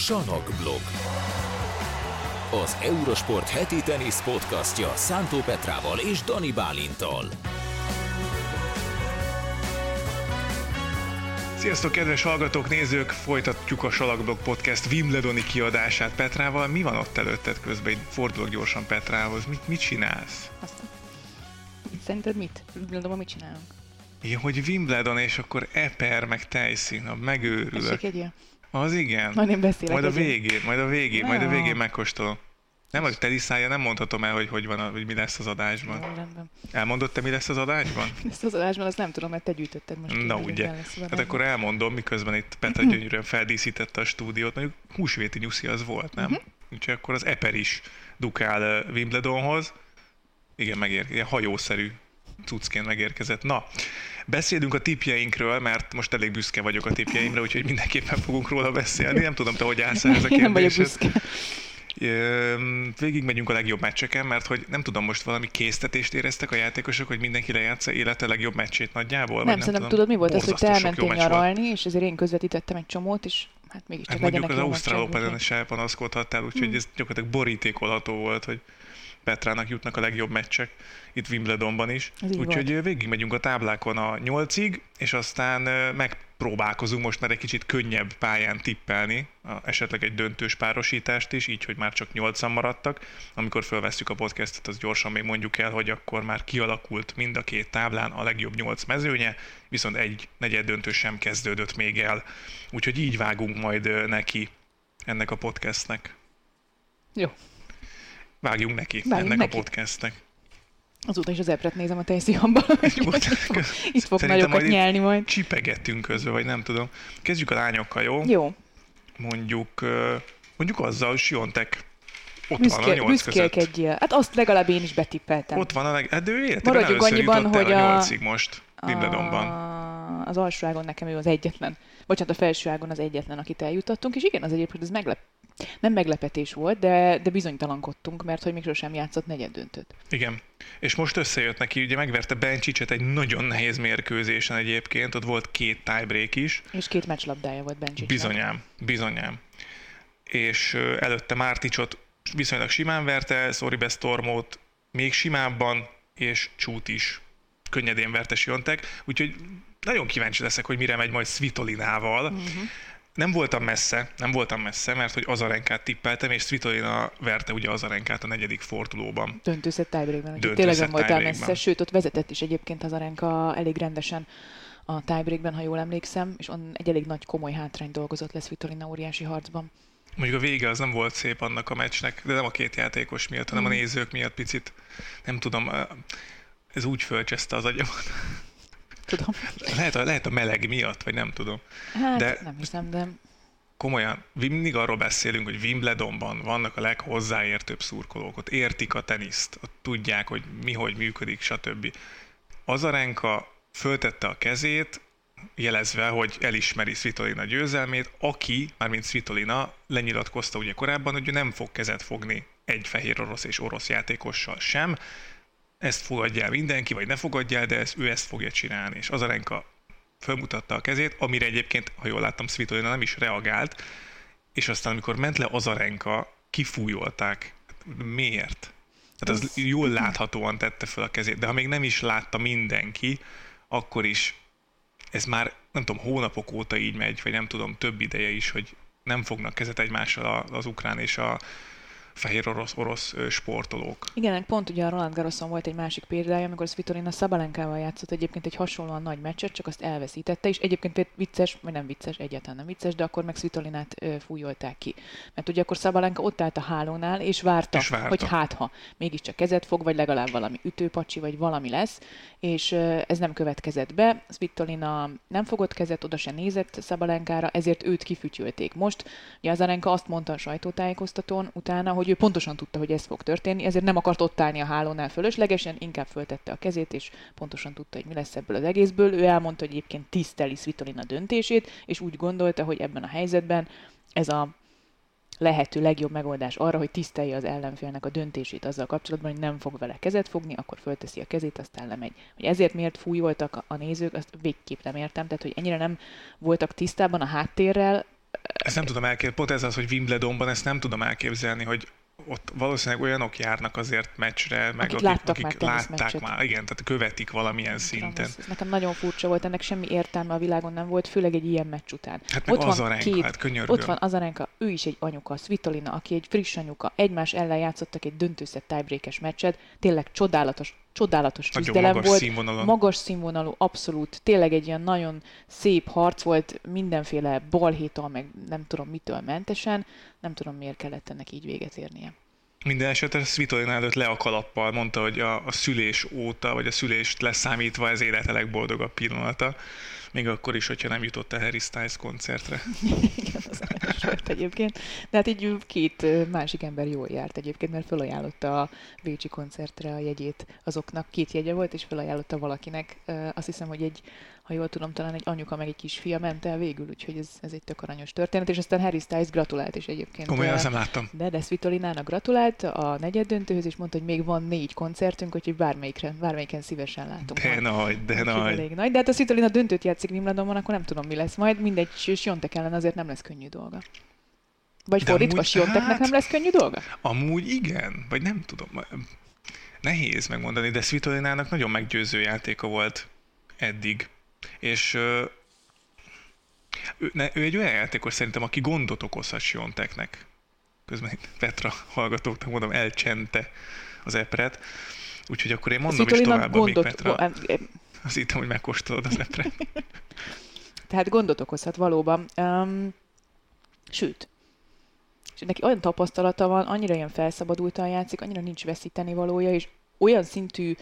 Sanokblog. Az Eurosport heti tenisz podcastja Szántó Petrával és Dani Bálintal. Sziasztok, kedves hallgatók, nézők! Folytatjuk a Salakblog Podcast Wimbledoni kiadását Petrával. Mi van ott előtted közben? Fordulok gyorsan Petrához. Mit, mit csinálsz? Aztán. Szerinted mit? Wimbledonban mit csinálunk? Ja, hogy Wimbledon, és akkor Eper, meg tejszín, megőrülök. Tessék egy ilyen? Az igen. Majd én beszélek Majd a végén, majd a végén, majd a Ah. végén megkóstolom. Nem, hogy tediszája, nem mondhatom el, hogy hogy van, a, hogy mi lesz az adásban. Jó, rendben. Te, mi lesz az adásban? Ezt az adásban azt nem tudom, mert te gyűjtötted most. Na ugye. lesz az Hát akkor elmondom, miközben itt Petra gyönyörűen feldíszítette a stúdiót, mondjuk húsvéti nyuszi az volt, nem? Mhm. Úgyhogy akkor az Eper is dukál uh, Wimbledonhoz. Igen, megér, ilyen hajószerű cuccként megérkezett. Na, beszélünk a tipjeinkről, mert most elég büszke vagyok a tipjeimre, úgyhogy mindenképpen fogunk róla beszélni. Nem tudom, te hogy állsz ehhez a nem kérdéshez. Végig megyünk a legjobb meccseken, mert hogy nem tudom, most valami késztetést éreztek a játékosok, hogy mindenki lejátsza élete legjobb meccsét nagyjából? vagy Nem, szerintem tudom. tudod mi volt az, hogy te elmentél nyaralni, és ezért én közvetítettem egy csomót, és hát mégiscsak Hát mondjuk az Ausztrál Open-en is elpanaszkodhattál, úgyhogy Hmm. ez gyakorlatilag borítékolható volt, hogy Petrának jutnak a legjobb meccsek, itt Wimbledonban is. Úgyhogy végig megyünk a táblákon a nyolcig, és aztán megpróbálkozunk most már egy kicsit könnyebb pályán tippelni, a, esetleg egy döntős párosítást is, így, hogy már csak nyolcan maradtak. Amikor felvesztjük a podcastet, az gyorsan még mondjuk el, hogy akkor már kialakult mind a két táblán a legjobb nyolc mezőnye, viszont egy negyed döntő sem kezdődött még el. Úgyhogy így vágunk majd neki ennek a podcastnek. Jó. Vágjunk neki Vágjunk ennek neki. a podcastnek. Azóta is az epret nézem a tejszíjamban. Jó, Itt fog Szerintem nagyokat nyelni majd. Csipegettünk közben, vagy nem tudom. Kezdjük a lányokkal, jó? Jó. Mondjuk, mondjuk azzal, hogy Siontek ott van a Büszke, nyolc között. Hát azt legalább én is betippeltem. Ott van a leg... Hát ő életében először annyiban, hogy a a- nyolcig most Wimbledonban. Az alsóágon nekem ő az egyetlen. Bocsánat, a felsőágon az egyetlen, akit eljutottunk, és igen, az egyébként ez meglep... nem meglepetés volt, de, de bizonytalankodtunk, mert hogy még sosem játszott negyed döntőt. Igen. És most összejött neki, ugye megverte Bencsicset egy nagyon nehéz mérkőzésen egyébként, ott volt két tiebreak is. És két meccslabdája volt Bencsicsnek. Bizonyám, bizonyám. És előtte Márticsot viszonylag simán verte, Szoribe Stormot még simábban, és Csút is könnyedén verte Siontek, úgyhogy nagyon kíváncsi leszek, hogy mire megy majd Svitolinával. Uh-huh. Nem voltam messze, nem voltam messze, mert hogy Azarenkát tippeltem, és Svitolina verte ugye Azarenkát a negyedik fordulóban. Döntőszett tiebreakben, tényleg nem voltál messze, sőt, ott vezetett is egyébként Hazarenka elég rendesen a tiebreakben, ha jól emlékszem, és on egy elég nagy komoly hátrány dolgozott lesz Vitolina óriási harcban. Mondjuk a vége az nem volt szép annak a meccsnek, de nem a két játékos miatt, hanem a Mhm. nézők miatt picit, nem tudom, ez úgy fölcseszte az agyamat. Tudom. Lehet a, lehet a meleg miatt, vagy nem tudom. Hát De- nem hiszem, de Komolyan, mindig arról beszélünk, hogy Wimbledonban vannak a leghozzáértőbb szurkolók, ott értik a teniszt, ott tudják, hogy mi hogy működik, stb. Azarenka föltette a kezét, jelezve, hogy elismeri Svitolina győzelmét, aki, mármint Svitolina lenyilatkozta ugye korábban, hogy ő nem fog kezet fogni egy fehér orosz és orosz játékossal sem, ezt fogadja el mindenki, vagy ne fogadja el, de ezt, ő ezt fogja csinálni. És Azarenka fölmutatta a kezét, amire egyébként, ha jól láttam, Svitolina nem is reagált, és aztán, amikor ment le Azarenka, kifújolták. Hát Miért? Tehát az Ez- jól láthatóan tette fel a kezét, de ha még nem is látta mindenki, akkor is ez már, nem tudom, hónapok óta így megy, vagy nem tudom, több ideje is, hogy nem fognak kezet egymással az ukrán és a fehér orosz, orosz sportolók. Igen, pont ugye a Roland Garroson volt egy másik példája, amikor Svitolina Szabalenkával játszott egyébként egy hasonlóan nagy meccset, csak azt elveszítette, és egyébként vicces, vagy nem vicces, egyáltalán nem vicces, de akkor meg Svitolinát fújolták ki. Mert ugye akkor Szabalenka ott állt a hálónál, és várta, És várta. hogy hát ha mégiscsak kezet fog, vagy legalább valami ütőpacsi, vagy valami lesz, és ez nem következett be. Svitolina nem fogott kezet, oda se nézett Szabalenkára, ezért őt kifütyülték. Most ugye Azarenka azt mondta a sajtótájékoztatón utána, hogy ő pontosan tudta, hogy ez fog történni, ezért nem akart ott állni a hálónál fölöslegesen, inkább föltette a kezét, és pontosan tudta, hogy mi lesz ebből az egészből. Ő elmondta, hogy egyébként tiszteli Svitolina döntését, és úgy gondolta, hogy ebben a helyzetben ez a lehető legjobb megoldás arra, hogy tisztelje az ellenfélnek a döntését azzal kapcsolatban, hogy nem fog vele kezet fogni, akkor fölteszi a kezét, aztán lemegy. Hogy ezért miért fújoltak a- nézők, azt végképp nem értem, tehát hogy ennyire nem voltak tisztában a háttérrel, Ezt nem tudom elképzelni, pont ez az, hogy Wimbledonban ezt nem tudom elképzelni, hogy ott valószínűleg olyanok járnak azért meccsre, meg Akik akik, láttak akik már látták már, igen, tehát követik valamilyen tudom, szinten. Ez, ez nekem nagyon furcsa volt, ennek semmi értelme a világon nem volt, főleg egy ilyen meccs után. Hát meg Ott az van arenka, két- hát könyörgöm. Ott van Azarenka, ő is egy anyuka, Svitolina, aki egy friss anyuka, egymás ellen játszottak egy döntőszett tiebreakes meccset, tényleg csodálatos, csodálatos küzdelem magas volt, színvonalon. magas színvonalú, abszolút, tényleg egy ilyen nagyon szép harc volt, mindenféle balhétól, meg nem tudom mitől mentesen, nem tudom miért kellett ennek így véget érnie. Minden esetre Svitolina előtt le a kalappal, mondta, hogy a, a szülés óta, vagy a szülést leszámítva ez élete legboldogabb pillanata. Még akkor is, hogyha nem jutott el Harry Styles koncertre. Igen, az aranyos volt egyébként. De hát így két másik ember jól járt egyébként, mert felajánlotta a Bécsi koncertre a jegyét azoknak. Két jegye volt, és felajánlotta valakinek. Azt hiszem, hogy egy, ha jól tudom, talán egy anyuka meg egy kisfia ment el végül, úgyhogy ez, ez egy tök aranyos történet, és aztán Harry Styles gratulált is egyébként. Komolyan nem láttam. de, de Svitolinának gratulált a negyed döntőhöz, és mondta, hogy még van négy koncertünk, úgyhogy bármelyikre, bármelyiken szívesen látunk. De majd. nagy, de Úgyhogy nagy. elég nagy. De hát a Svitolina döntőt játszik Wimbledonban, akkor nem tudom, mi lesz majd. Mindegy, Siontek ellen azért nem lesz könnyű dolga. Vagy De fordítva, Sionteknek hát- nem lesz könnyű dolga? Amúgy igen, vagy nem tudom. Nehéz megmondani, de Svitolinának nagyon meggyőző játéka volt eddig. És ő, ne, ő egy olyan játékos szerintem, aki gondot okozhat Sionteknek. Közben itt Petra hallgatóknak mondom, elcsente az epret. Úgyhogy akkor én mondom is tovább, még gondot, Petra. go- em, Azt hittem, hogy megkóstolod az epret. tehát gondot okozhat valóban. Um, sőt, és neki olyan tapasztalata van, annyira ilyen felszabadultan játszik, annyira nincs veszíteni valója, és olyan szintű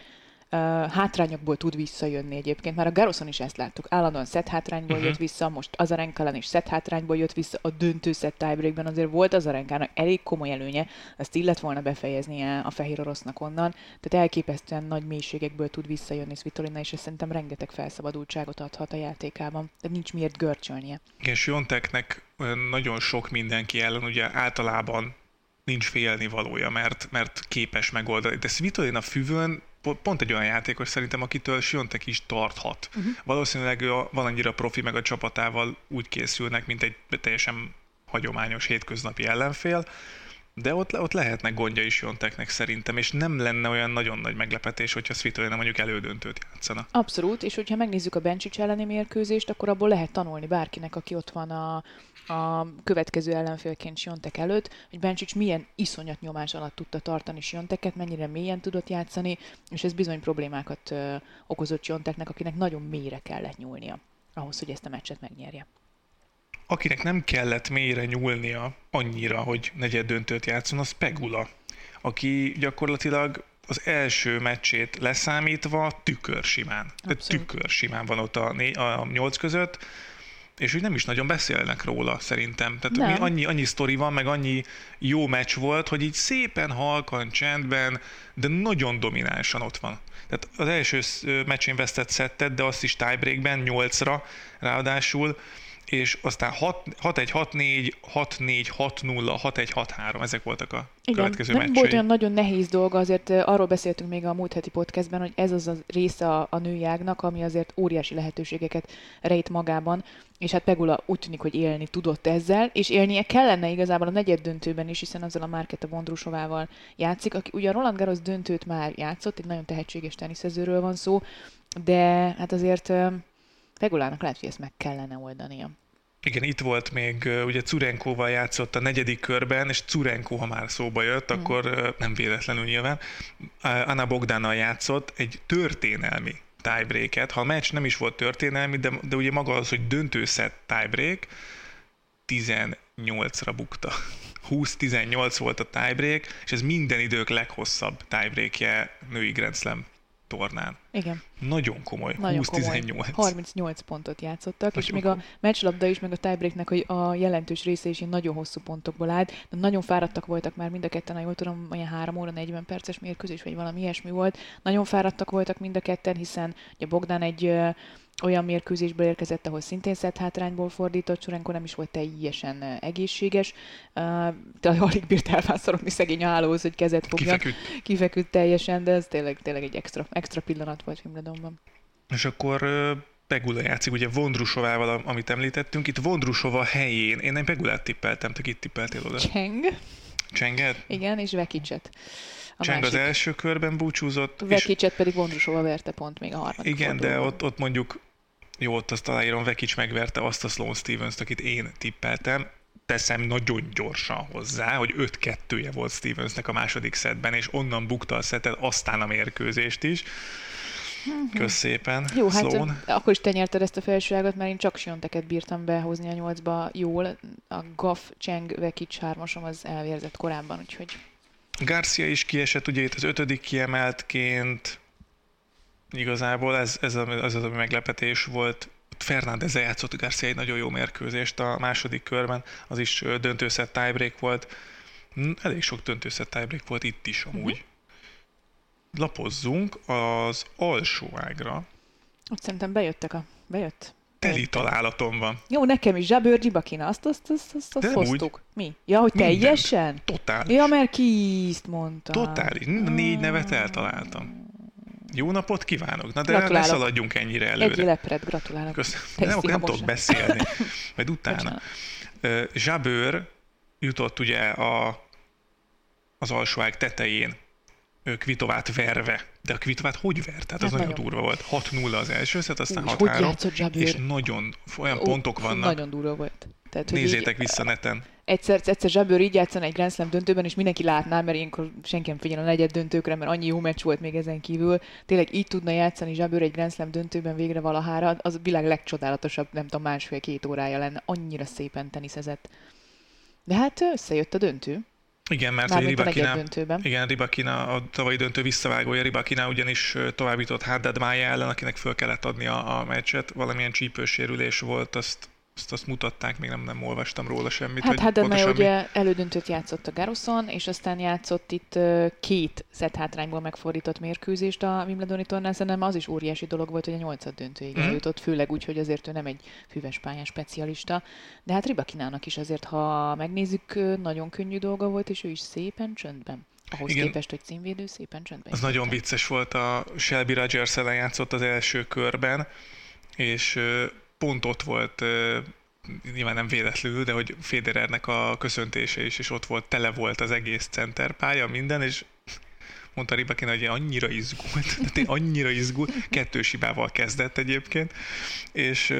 hátrányokból tud visszajönni egyébként. Már a Garoson is ezt láttuk. Állandóan set hátrányból Mhm. jött vissza, most az ellen is set hátrányból jött vissza. A döntő set tiebreakben azért volt az Arenkának elég komoly előnye, ezt illet volna befejeznie a fehér orosznak onnan. Tehát elképesztően nagy mélységekből tud visszajönni Svitolina, és ez szerintem rengeteg felszabadultságot adhat a játékában. Tehát nincs miért görcsölnie. És Jonteknek nagyon sok mindenki ellen ugye általában nincs félni valója, mert, mert képes megoldani. De Svitolina füvön pont egy olyan játékos szerintem, akitől Siontek is tarthat. Uh-huh. Valószínűleg ő a- van annyira profi, meg a csapatával úgy készülnek, mint egy teljesen hagyományos hétköznapi ellenfél, de ott, ott lehetnek gondja is Jonteknek szerintem, és nem lenne olyan nagyon nagy meglepetés, hogyha Svitolina mondjuk elődöntőt játszana. Abszolút, és hogyha megnézzük a Bencsics elleni mérkőzést, akkor abból lehet tanulni bárkinek, aki ott van a, a következő ellenfélként Siontek előtt, hogy Bencsics milyen iszonyat nyomás alatt tudta tartani Sionteket, mennyire mélyen tudott játszani, és ez bizony problémákat ö, okozott Sionteknek, akinek nagyon mélyre kellett nyúlnia ahhoz, hogy ezt a meccset megnyerje. Akinek nem kellett mélyre nyúlnia annyira, hogy negyed döntőt játszon, az Pegula, aki gyakorlatilag az első meccsét leszámítva tükör simán. Abszolút. tükör simán van ott a, né- a nyolc között, és úgy nem is nagyon beszélnek róla szerintem. Tehát Nem. annyi, annyi sztori van, meg annyi jó meccs volt, hogy így szépen, halkan, csendben, de nagyon dominánsan ott van. Tehát az első meccsén vesztett szettet, de azt is tiebreakben, 8-ra ráadásul, és aztán 6-1, 6-4, 6-4, 6-0, 6-1, 6-3, ezek voltak a Igen, következő nem meccsei. volt olyan nagyon nehéz dolga, azért arról beszéltünk még a múlt heti podcastben, hogy ez az a része a, a nőjágnak, ami azért óriási lehetőségeket rejt magában, és hát Pegula úgy tűnik, hogy élni tudott ezzel, és élnie kellene igazából a negyed döntőben is, hiszen azzal a Márketa Vondrusovával játszik, aki ugye a Roland Garros döntőt már játszott, egy nagyon tehetséges teniszezőről van szó, de hát azért ö, Pegulának lehet, hogy ezt meg kellene oldania. Igen, itt volt még, ugye Curenkóval játszott a negyedik körben, és Curenko, ha már szóba jött, Mhm. akkor nem véletlenül nyilván, Anna Bogdánnal játszott egy történelmi tiebreaket. Ha a meccs nem is volt történelmi, de, de ugye maga az, hogy döntőszett tiebreak, 18-ra bukta. 20-18 volt a tiebreak, és ez minden idők leghosszabb tiebreakje női Grand Slam tornán. Igen. Nagyon komoly, Nagyon komoly. 20-18. 38 pontot játszottak, és Nagyon még a komoly. meccslabda is, meg a tiebreaknek hogy a jelentős része is nagyon hosszú pontokból állt, de nagyon fáradtak voltak már mind a ketten, ha jól tudom, olyan 3 óra 40 perces mérkőzés, vagy valami ilyesmi volt. Nagyon fáradtak voltak mind a ketten, hiszen ugye Bogdan egy olyan mérkőzésből érkezett, ahol szintén szett hátrányból fordított, Surenko nem is volt teljesen egészséges, de alig bírt elvászorogni szegény a hálóhoz, hogy kezet fogjon. Kifeküdt. Kifeküdt teljesen, de ez tényleg, tényleg egy extra, extra pillanat volt Wimbledonban. És akkor Pegula játszik, ugye Vondrusovával, amit említettünk, itt Vondrusova helyén, én nem Pegulát tippeltem, te itt tippeltél oda? Cseng. Csenget? Igen, és Vekicset. A Cseng másik. az első körben búcsúzott. Vekicset és... pedig Vondrusova verte pont még a harmadik Igen, fordulóban. de ott, ott mondjuk, jó, ott azt aláírom, Vekic megverte azt a Sloan Stevens-t, akit én tippeltem. Teszem nagyon gyorsan hozzá, hogy 5-2-je volt Stevensnek a második szedben, és onnan bukta a szetet, aztán a mérkőzést is. Mhm. Kösz szépen, Jó, hát Sloan. akkor is te nyerted ezt a felsőágat, mert én csak Sionteket bírtam behozni a nyolcba jól. A Gaff, Cseng, Vekic hármasom az elvérzett korábban, úgyhogy... Garcia is kiesett, ugye itt az ötödik kiemeltként. Igazából ez, ez, a, ez az, ami meglepetés volt. Fernández játszott Garcia egy nagyon jó mérkőzést a második körben, az is döntőszett tiebreak volt. Elég sok döntőszett tiebreak volt itt is amúgy. Uh-huh lapozzunk az alsó ágra. Ott szerintem bejöttek a... Bejött? Teli találatom van. Jó, nekem is Zsábőr Gyibakina, azt, azt, azt, azt, azt hoztuk. Úgy. Mi? Ja, hogy teljesen? Totális. Ja, mert Kiszt mondta. Totális. Négy nevet eltaláltam. Jó napot kívánok! Na de ne szaladjunk ennyire előre. Egy lepret, gratulálok. Köszönöm. Nem, akkor nem tudok beszélni. Majd utána. Zsábőr jutott ugye a, az alsóág tetején Kvitovát verve. De a Kvitovát hogy vert? Tehát az hát nagyon, nagyon durva volt. 6-0 az első szet, aztán 6-3. És nagyon olyan Ó, pontok vannak. Nagyon durva volt. Tehát, Nézzétek így, vissza neten. Egyszer, egyszer Zsabőr így játszana egy Grand Slam döntőben, és mindenki látná, mert ilyenkor senki nem figyel a negyed döntőkre, mert annyi jó meccs volt még ezen kívül. Tényleg így tudna játszani Zsabőr egy Grand Slam döntőben végre valahára, az a világ legcsodálatosabb, nem tudom, másfél-két órája lenne. Annyira szépen teniszezett. De hát összejött a döntő. Igen, mert hogy Ribakina, igen, Ribakina, a tavalyi döntő visszavágója, Ribakina ugyanis továbbított Haddad Mája ellen, akinek föl kellett adni a, a meccset, valamilyen csípősérülés volt, azt azt, azt mutatták, még nem, nem olvastam róla semmit. Hát, hát de mert ugye elődöntőt játszott a Garoson, és aztán játszott itt két szett hátrányból megfordított mérkőzést a Wimbledoni tornán, szerintem az is óriási dolog volt, hogy a nyolcad döntőig mm. eljutott, főleg úgy, hogy azért ő nem egy füves pályán specialista, de hát Ribakinának is azért, ha megnézzük, nagyon könnyű dolga volt, és ő is szépen csöndben. Ahhoz Igen. képest, hogy címvédő, szépen csöndben. Az nagyon vicces volt, a Shelby Rogers ellen játszott az első körben, és pont ott volt, nyilván nem véletlenül, de hogy Federernek a köszöntése is, és ott volt, tele volt az egész centerpálya, minden, és mondta Ribakina, hogy annyira izgult, tehát annyira izgult, kettős hibával kezdett egyébként, és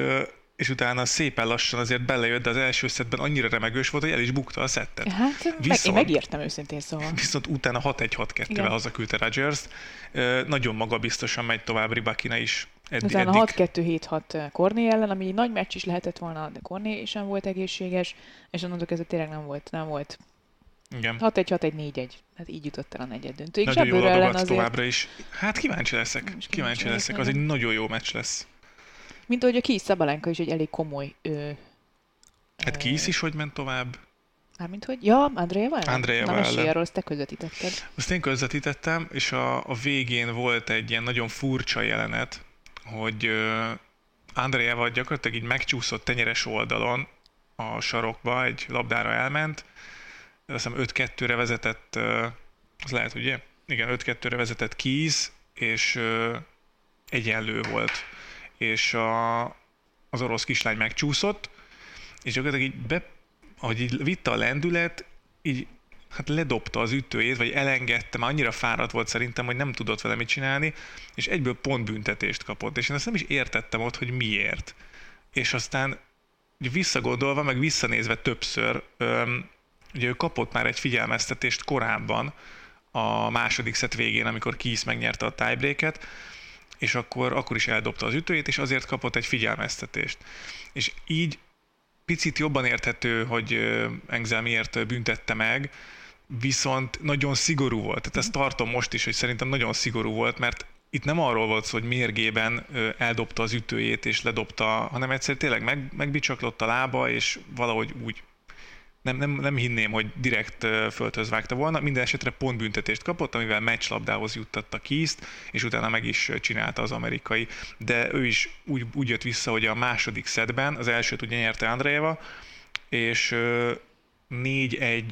és utána szépen lassan azért belejött, de az első szettben annyira remegős volt, hogy el is bukta a szettet. Hát viszont, én megírtam őszintén szóval. Viszont utána 6-1-6-2-vel hazaküldte Rodgers. Nagyon magabiztosan megy tovább Ribakina is. Edd, utána 6-2-7-6 Korné ellen, ami nagy meccs is lehetett volna, de Korné sem volt egészséges, és onnantól kezdve tényleg nem volt, nem volt igen. 6-1-6-1-4-1. Hát így jutott el a negyed döntőig. Nagyon jól adogatsz továbbra is. Hát kíváncsi leszek. Kíváncsi, kíváncsi leszek. Az egy nagyon jó meccs lesz. Mint ahogy a Kis Szabalenka is egy elég komoly... Ö, hát Kis is hogy ment tovább? Mármint hogy? Ja, Andréval? Andréval Na, mesélj arról, azt te közvetítetted. Azt én közvetítettem, és a, a végén volt egy ilyen nagyon furcsa jelenet, hogy Andréval gyakorlatilag így megcsúszott tenyeres oldalon a sarokba, egy labdára elment, azt hiszem 5-2-re vezetett, az lehet, ugye? Igen, 5-2-re vezetett Keys, és egyenlő volt és a, az orosz kislány megcsúszott, és gyakorlatilag így, be, ahogy így vitte a lendület, így hát ledobta az ütőjét, vagy elengedte, már annyira fáradt volt szerintem, hogy nem tudott vele mit csinálni, és egyből pontbüntetést kapott, és én azt nem is értettem ott, hogy miért. És aztán visszagondolva, meg visszanézve többször, öm, ugye ő kapott már egy figyelmeztetést korábban, a második szett végén, amikor Kisz megnyerte a tiebreaket, és akkor, akkor is eldobta az ütőjét, és azért kapott egy figyelmeztetést. És így picit jobban érthető, hogy Engzel miért büntette meg, viszont nagyon szigorú volt. Tehát ezt tartom most is, hogy szerintem nagyon szigorú volt, mert itt nem arról volt szó, hogy mérgében eldobta az ütőjét és ledobta, hanem egyszer tényleg meg, megbicsaklott a lába, és valahogy úgy nem, nem, nem hinném, hogy direkt földhöz vágta volna. Minden esetre pontbüntetést kapott, amivel meccslabdához juttatta Kiszt, és utána meg is csinálta az amerikai. De ő is úgy, úgy jött vissza, hogy a második szedben, az elsőt ugye nyerte Andrejeva, és 4-1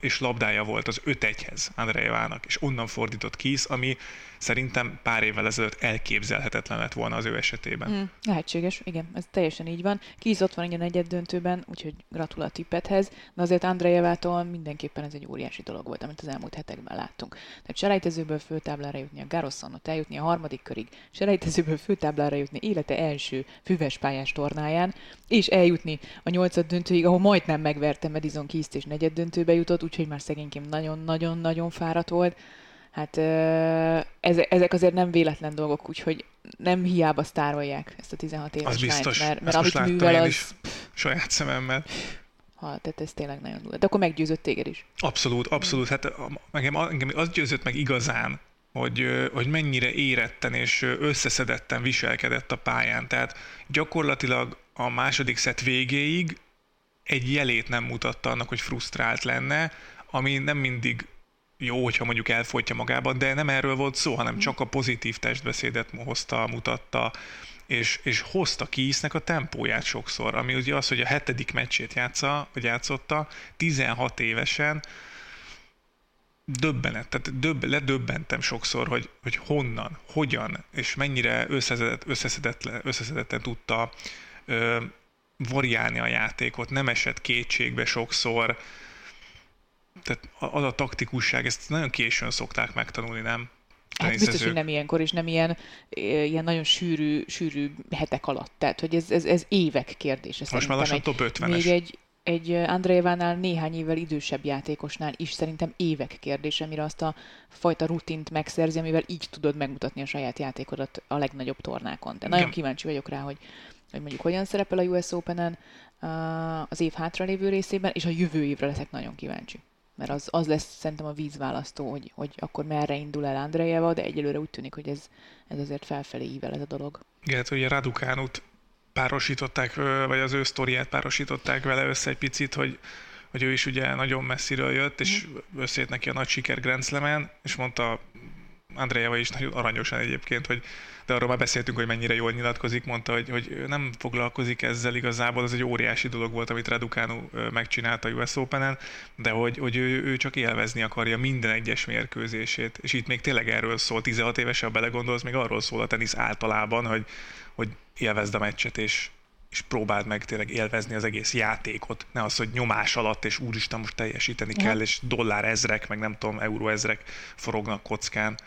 és labdája volt az 5-1-hez Andrejevának, és onnan fordított Kisz, ami szerintem pár évvel ezelőtt elképzelhetetlen lett volna az ő esetében. Mm, lehetséges, igen, ez teljesen így van. Ki is ott van egy negyed döntőben, úgyhogy gratul a tippethez, de azért Andrejevától mindenképpen ez egy óriási dolog volt, amit az elmúlt hetekben láttunk. Tehát selejtezőből főtáblára jutni a Garoszonot, eljutni a harmadik körig, selejtezőből főtáblára jutni élete első füves pályás tornáján, és eljutni a nyolcad döntőig, ahol majdnem megverte Madison Keys-t és negyed döntőbe jutott, úgyhogy már szegényként nagyon-nagyon-nagyon fáradt volt. Hát ezek azért nem véletlen dolgok, úgyhogy nem hiába sztárolják ezt a 16 éves az biztos. mert, mert amit művel, az... Is saját szememmel. Ha, tehát ez tényleg nagyon durva. De akkor meggyőzött téged is. Abszolút, abszolút. Hát engem, engem az győzött meg igazán, hogy, hogy mennyire éretten és összeszedetten viselkedett a pályán. Tehát gyakorlatilag a második szett végéig egy jelét nem mutatta annak, hogy frusztrált lenne, ami nem mindig jó, hogyha mondjuk elfolytja magában, de nem erről volt szó, hanem csak a pozitív testbeszédet hozta, mutatta, és, és hozta Kisznek a tempóját sokszor, ami ugye az, hogy a hetedik meccsét játsza, vagy játszotta, 16 évesen, döbbenet, tehát döbb, ledöbbentem sokszor, hogy, hogy honnan, hogyan, és mennyire összeszedett, összeszedetlen, összeszedetten tudta ö, variálni a játékot, nem esett kétségbe sokszor, tehát az a taktikusság, ezt nagyon későn szokták megtanulni, nem? Hát biztos, hogy nem ilyenkor, és nem ilyen, ilyen nagyon sűrű, sűrű hetek alatt. Tehát, hogy ez, ez, ez évek kérdése. Most már lassan top 50-es. Még egy, egy Andrejevánál néhány évvel idősebb játékosnál is szerintem évek kérdése, mire azt a fajta rutint megszerzi, amivel így tudod megmutatni a saját játékodat a legnagyobb tornákon. De nagyon kíváncsi vagyok rá, hogy, hogy mondjuk hogyan szerepel a US Open-en az év hátralévő részében, és a jövő évre leszek nagyon kíváncsi mert az, az lesz szerintem a vízválasztó, hogy, hogy akkor merre indul el Andrejeva, de egyelőre úgy tűnik, hogy ez, ez azért felfelé ível ez a dolog. Igen, hát ugye Radukánut párosították, vagy az ő sztoriát párosították vele össze egy picit, hogy, hogy ő is ugye nagyon messziről jött, és mm. összejött neki a nagy siker Grand Slam-en, és mondta Andrejeva is nagyon aranyosan egyébként, hogy de arról már beszéltünk, hogy mennyire jól nyilatkozik, mondta, hogy, hogy nem foglalkozik ezzel igazából, ez egy óriási dolog volt, amit Raducanu megcsinálta a US Open-en, de hogy, hogy ő, ő csak élvezni akarja minden egyes mérkőzését. És itt még tényleg erről szól, 16 évesen, belegondolsz, még arról szól a tenisz általában, hogy, hogy élvezd a meccset, és, és próbáld meg tényleg élvezni az egész játékot. Ne az, hogy nyomás alatt, és úristen, most teljesíteni ja. kell, és dollár ezrek, meg nem tudom, euró ezrek forognak kockán.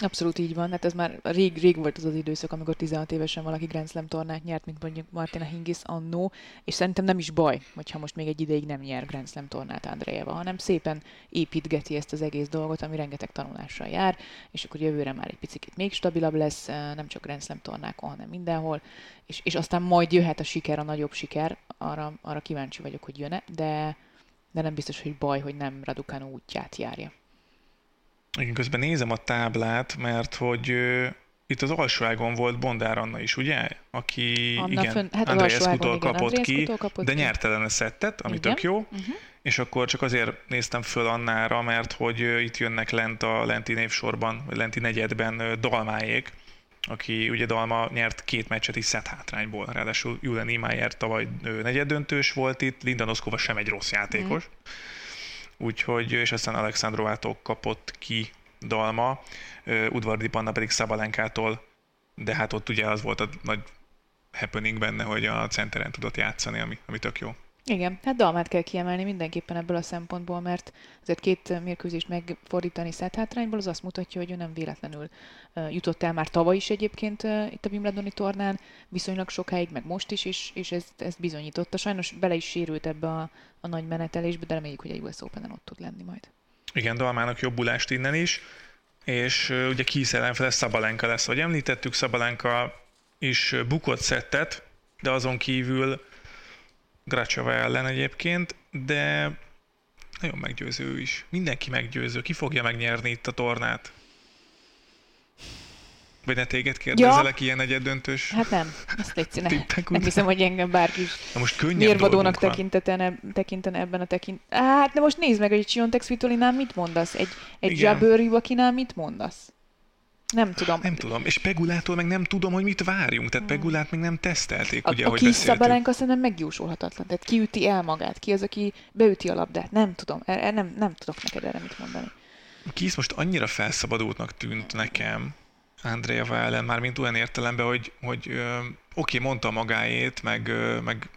Abszolút így van, hát ez már rég, rég volt az az időszak, amikor 16 évesen valaki Grand Slam tornát nyert, mint mondjuk Martina Hingis annó, és szerintem nem is baj, hogyha most még egy ideig nem nyer Grand Slam tornát Andrejeva, hanem szépen építgeti ezt az egész dolgot, ami rengeteg tanulással jár, és akkor jövőre már egy picit még stabilabb lesz, nem csak Grand Slam tornákon, hanem mindenhol, és, és aztán majd jöhet a siker, a nagyobb siker, arra, arra kíváncsi vagyok, hogy jön-e, de, de nem biztos, hogy baj, hogy nem Raducanu útját járja. Igen, közben nézem a táblát, mert hogy itt az alsóágon volt Bondár Anna is, ugye? Aki Anna igen, fön, hát kapott ki, kapott de nyert ellen a szettet, ami igen. tök jó. Uh-huh. És akkor csak azért néztem föl Annára, mert hogy itt jönnek lent a lenti névsorban, vagy lenti negyedben Dalmáék, aki ugye Dalma nyert két meccset is szett hátrányból. Ráadásul Julian Niemeyer tavaly negyeddöntős volt itt, Linda Noszkova sem egy rossz játékos. Uh-huh úgyhogy, és aztán Alexandrovától kapott ki Dalma, Udvardi Panna pedig Szabalenkától, de hát ott ugye az volt a nagy happening benne, hogy a centeren tudott játszani, ami, ami tök jó. Igen, hát Dalmát kell kiemelni mindenképpen ebből a szempontból, mert azért két mérkőzést megfordítani szett hátrányból, az azt mutatja, hogy ő nem véletlenül jutott el már tavaly is egyébként itt a Wimbledoni tornán, viszonylag sokáig, meg most is, és, és ezt, ezt bizonyította. Sajnos bele is sérült ebbe a, a nagy menetelésbe, de reméljük, hogy a US open ott tud lenni majd. Igen, Dalmának jobbulást innen is, és ugye Kisz ellenfele Szabalenka lesz, ahogy említettük, Szabalenka is bukott szettet, de azon kívül Graceva ellen egyébként, de nagyon meggyőző is. Mindenki meggyőző. Ki fogja megnyerni itt a tornát? Vagy ne téged kérdezelek ja. ilyen egyedöntős Hát nem, ezt egy ne. Nem hiszem, hogy engem bárki is Na most mérvadónak tekinteten, tekinten ebben a tekint... Hát, de most nézd meg, hogy Siontex Vitolinál mit mondasz? Egy, egy Jabber Jubakinál mit mondasz? Nem tudom. Nem tudom. És Pegulától meg nem tudom, hogy mit várjunk. Tehát hmm. Pegulát még nem tesztelték, a, ugye, a ahogy beszéltünk. szerintem megjósolhatatlan. Tehát ki üti el magát? Ki az, aki beüti a labdát? Nem tudom. Er, er, nem, nem tudok neked erre mit mondani. Kisz most annyira felszabadultnak tűnt nekem, Andrea ellen, már mint olyan értelemben, hogy, hogy ö, oké, mondta magáét, meg, ö, meg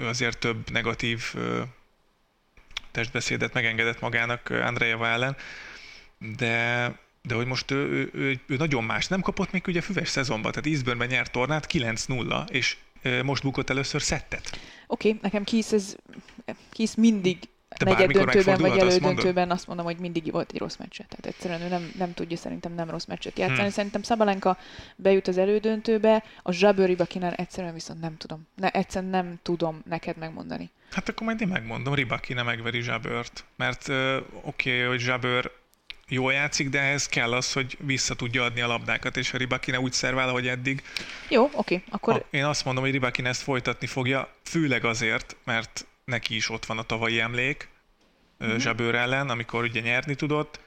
azért több negatív ö, testbeszédet megengedett magának Andrea ellen, de de hogy most ő, ő, ő, ő nagyon más. Nem kapott még ugye füves szezonban, tehát Eastburnben nyert tornát 9-0, és most bukott először szettet. Oké, okay, nekem Kisz, ez, Kisz mindig negyed döntőben vagy elődöntőben azt mondom, hogy mindig volt egy rossz meccset. Tehát egyszerűen ő nem, nem tudja szerintem nem rossz meccset játszani. Hmm. Szerintem Szabalenka bejut az elődöntőbe, a Zsabőri Bakinál egyszerűen viszont nem tudom. Ne, egyszerűen nem tudom neked megmondani. Hát akkor majd én megmondom, Ribakina megveri Zsabőrt. Mert uh, oké, okay, hogy Zsabőr jól játszik, de ehhez kell az, hogy vissza tudja adni a labdákat, és a Ribakina úgy szervál, hogy eddig. Jó, oké, akkor... Ha, én azt mondom, hogy Ribakina ezt folytatni fogja, főleg azért, mert neki is ott van a tavalyi emlék mm-hmm. Zsabőr ellen, amikor ugye nyerni tudott,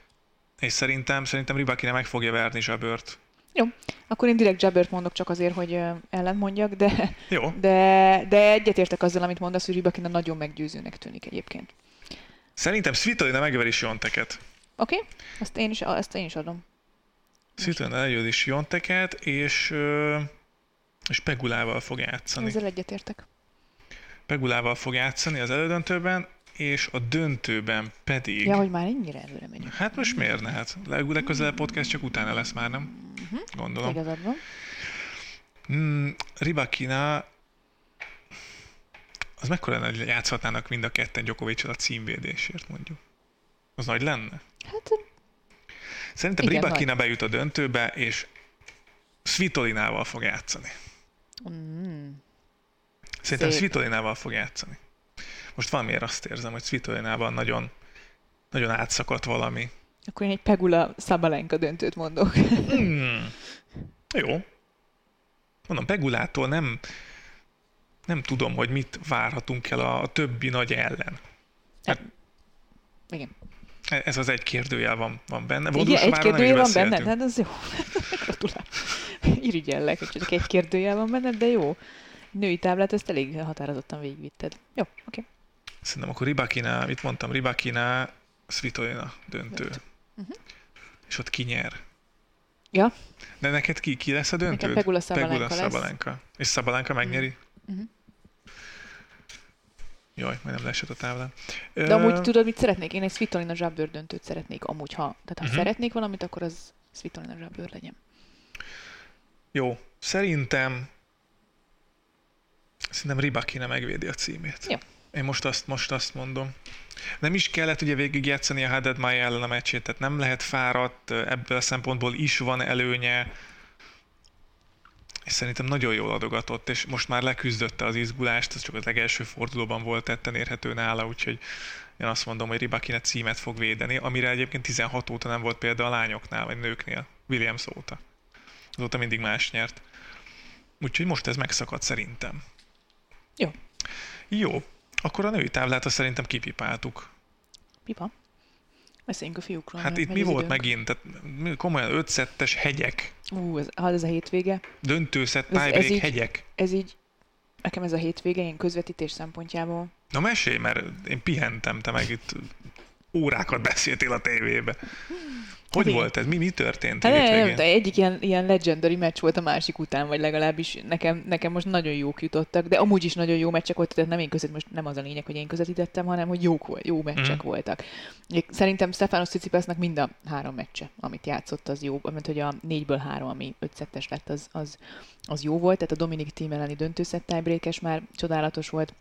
és szerintem, szerintem Ribakina meg fogja verni Zsabőrt. Jó, akkor én direkt Zsabőrt mondok csak azért, hogy ellent mondjak, de, Jó. de, de egyetértek azzal, amit mondasz, hogy Ribakina nagyon meggyőzőnek tűnik egyébként. Szerintem Svitolina megveri Sionteket. Oké, okay. ezt, én is, ezt én is adom. Svitolina eljöd is Sionteket, és, és Pegulával fog játszani. Ezzel egyetértek. Pegulával fog játszani az elődöntőben, és a döntőben pedig... Ja, hogy már ennyire előre megyünk. Hát most miért ne? Hát legközelebb podcast csak utána lesz már, nem? Uh-huh. Gondolom. Igazad van. Mm, Ribakina az mekkora lenne, hogy játszhatnának mind a ketten djokovic a címvédésért, mondjuk? Az nagy lenne? Hát... Szerintem igen, Ribakina nagy. bejut a döntőbe, és Svitolinával fog játszani. Mm. Szerintem Szép. Svitolinával fog játszani. Most valamiért azt érzem, hogy Svitolinában nagyon, nagyon átszakadt valami. Akkor én egy Pegula Szabalenka döntőt mondok. Hmm. Jó. Mondom, Pegulától nem, nem tudom, hogy mit várhatunk el a, a többi nagy ellen. Hát, igen. Ez az egy kérdőjel van, van benne. Igen, egy kérdőjel van benne? Hát az jó. Gratulál. Irigyellek, hogy csak egy kérdőjel van benne, de jó női táblát ezt elég határozottan végigvitted. Jó, oké. Okay. Szerintem akkor Ribakina, mit mondtam, Ribakina, Svitolina döntő. Uh-huh. És ott ki nyer? Ja. De neked ki, ki lesz a döntő? Pegula Szabalenka Pegula Szabalenka. És Szabalenka megnyeri? Uh-huh. Jaj, majdnem leesett a táblán. De amúgy tudod, mit szeretnék? Én egy Svitolina zsábőr döntőt szeretnék amúgy, ha, tehát ha uh-huh. szeretnék valamit, akkor az Svitolina zsábőr legyen. Jó, szerintem Szerintem Ribakina megvédi a címét. Jó. Én most azt, most azt mondom. Nem is kellett ugye végigjátszani a Haddad Mai ellen a meccsét, tehát nem lehet fáradt, ebből a szempontból is van előnye. És szerintem nagyon jól adogatott, és most már leküzdötte az izgulást, ez csak az legelső fordulóban volt tetten érhető nála, úgyhogy én azt mondom, hogy Ribakina címet fog védeni, amire egyébként 16 óta nem volt példa a lányoknál, vagy nőknél, Williams óta. Azóta mindig más nyert. Úgyhogy most ez megszakadt szerintem. Jó. Jó. Akkor a női táblát azt szerintem kipipáltuk. Pipa? Beszéljünk a fiúkról. Hát itt mi volt időnk. megint? Tehát komolyan ötszettes hegyek. Ú, ez, hát ez a hétvége. Döntőszett, tiebreak, így, hegyek. Ez így, nekem ez a hétvége, ilyen közvetítés szempontjából. Na mesélj, mert én pihentem, te meg itt órákat beszéltél a tévébe. Hogy Igen. volt ez? Mi, mi történt hát nem, nem, egyik ilyen, ilyen legendary meccs volt a másik után, vagy legalábbis nekem, nekem most nagyon jók jutottak, de amúgy is nagyon jó meccsek voltak, tehát nem én között, most nem az a lényeg, hogy én közvetítettem, hanem hogy jók volt, jó meccsek mm. voltak. Szerintem Stefanos Tsitsipasnak mind a három meccse, amit játszott, az jó, mert hogy a négyből három, ami ötszettes lett, az, az, az jó volt, tehát a Dominik Team elleni döntőszett tiebreakes már csodálatos volt,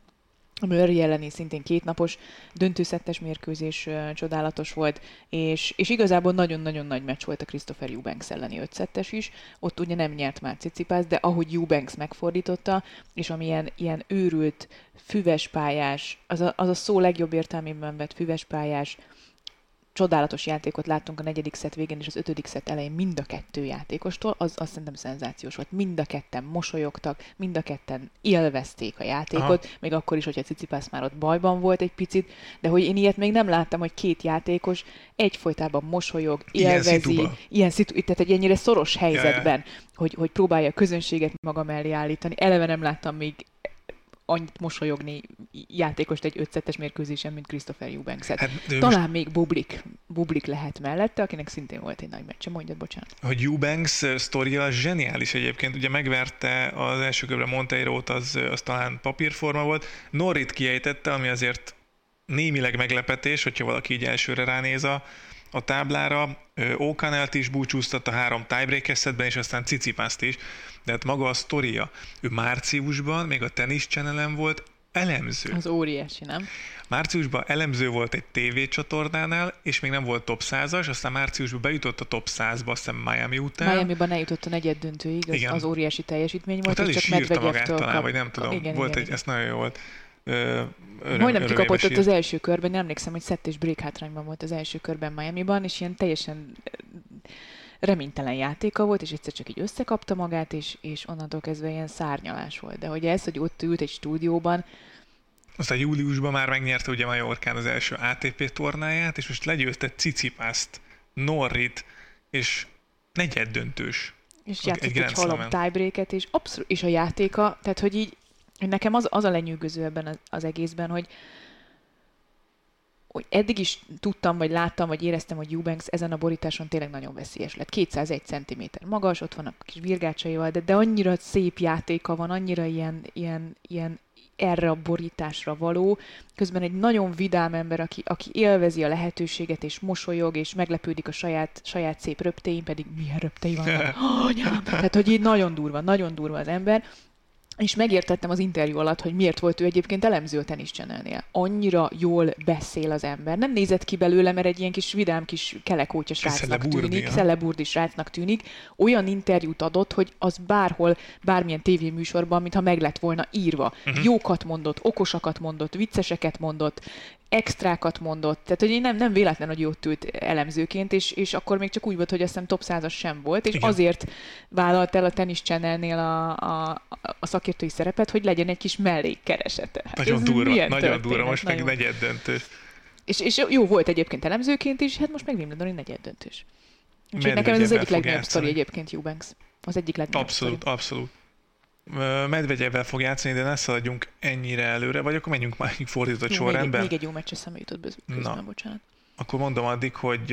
a Murray elleni szintén kétnapos döntőszettes mérkőzés uh, csodálatos volt, és, és igazából nagyon-nagyon nagy meccs volt a Christopher Eubanks elleni ötszettes is. Ott ugye nem nyert már Cicipász, de ahogy Eubanks megfordította, és amilyen ilyen őrült, füves pályás, az a, az a szó legjobb értelmében vett füves pályás, csodálatos játékot láttunk a negyedik szett végén és az ötödik szett elején mind a kettő játékostól, az azt szerintem szenzációs volt. Mind a ketten mosolyogtak, mind a ketten élvezték a játékot, Aha. még akkor is, hogyha Cicipász már ott bajban volt egy picit, de hogy én ilyet még nem láttam, hogy két játékos egyfolytában mosolyog, élvezi, ilyen, ilyen szitu, tehát egy ennyire szoros helyzetben, ja. Hogy, hogy próbálja a közönséget maga mellé állítani. Eleve nem láttam még annyit mosolyogni játékost egy ötszettes mérkőzésen, mint Christopher Eubanks. Hát, Talán most- még Bublik, Bublik lehet mellette, akinek szintén volt egy nagy meccse. Mondjad, bocsánat. hogy Eubanks sztoria zseniális egyébként. Ugye megverte az első körben Monteiro-t, az, az talán papírforma volt. Norrit kiejtette, ami azért némileg meglepetés, hogyha valaki így elsőre ránéz a, a táblára. Ö, O'Connell-t is búcsúztatta három tiebreak és aztán Cicipászt is. De hát maga a sztoria. Ő márciusban, még a Tennis channel volt, elemző. Az óriási, nem? Márciusban elemző volt egy tévécsatornánál, és még nem volt top 100-as, aztán márciusban bejutott a top 100-ba, azt hiszem Miami után. Miami-ban eljutott a negyed döntőig, az, Igen. az óriási teljesítmény volt, el és csak Medvegyevtől talán, kap... vagy nem tudom. Igen, volt igen, egy, igen. ez nagyon jó volt. Ö, öröm, Majdnem kikapott ott az első körben, nem emlékszem, hogy szett és break hátrányban volt az első körben Miami-ban, és ilyen teljesen reménytelen játéka volt, és egyszer csak így összekapta magát, és, és onnantól kezdve ilyen szárnyalás volt. De hogy ez, hogy ott ült egy stúdióban, Aztán júliusban már megnyerte ugye Majorkán az első ATP tornáját, és most legyőzte Cicipászt, Norrit, és negyed döntős. és Egy játszott egy, Grand halom tiebreaket, és abszolút, és a játéka, tehát hogy így, nekem az, az a lenyűgöző ebben az, az egészben, hogy hogy eddig is tudtam, vagy láttam, vagy éreztem, hogy Eubanks ezen a borításon tényleg nagyon veszélyes lett. 201 cm magas, ott van a kis virgácsaival, de, de annyira szép játéka van, annyira ilyen, ilyen, ilyen erre a borításra való. Közben egy nagyon vidám ember, aki, aki élvezi a lehetőséget, és mosolyog, és meglepődik a saját, saját szép röptéin, pedig milyen röptei vannak. Anyám! Tehát, hogy így nagyon durva, nagyon durva az ember. És megértettem az interjú alatt, hogy miért volt ő egyébként elemző a Tennis Channelnél. Annyira jól beszél az ember. Nem nézett ki belőle, mert egy ilyen kis vidám kis kelekótya srácnak tűnik, szeleburdi srácnak tűnik. Olyan interjút adott, hogy az bárhol, bármilyen tévéműsorban, mintha meg lett volna írva. Uh-huh. Jókat mondott, okosakat mondott, vicceseket mondott, extrákat mondott. Tehát, hogy én nem, nem véletlen, hogy ott ült elemzőként, és, és akkor még csak úgy volt, hogy azt hiszem top 100 sem volt, és Igen. azért vállalt el a Tennis Channelnél a, a, a szakértői szerepet, hogy legyen egy kis mellékkeresete. Hát Nagyon durva, nagyon történet? durva, most meg Nagyon. negyed döntős. És, és jó volt egyébként elemzőként is, hát most meg Wimbledoni negyed döntős. Úgyhogy nekem ez az egyik legnagyobb sztori egyébként Eubanks. Az egyik legnagyobb Abszolút, sztori. abszolút. Ö, Medvegyevel fog játszani, de ne szaladjunk ennyire előre, vagy akkor menjünk már fordított Jó, még, sorrendben. még egy jó meccs eszembe jutott közben, Na. bocsánat. Akkor mondom addig, hogy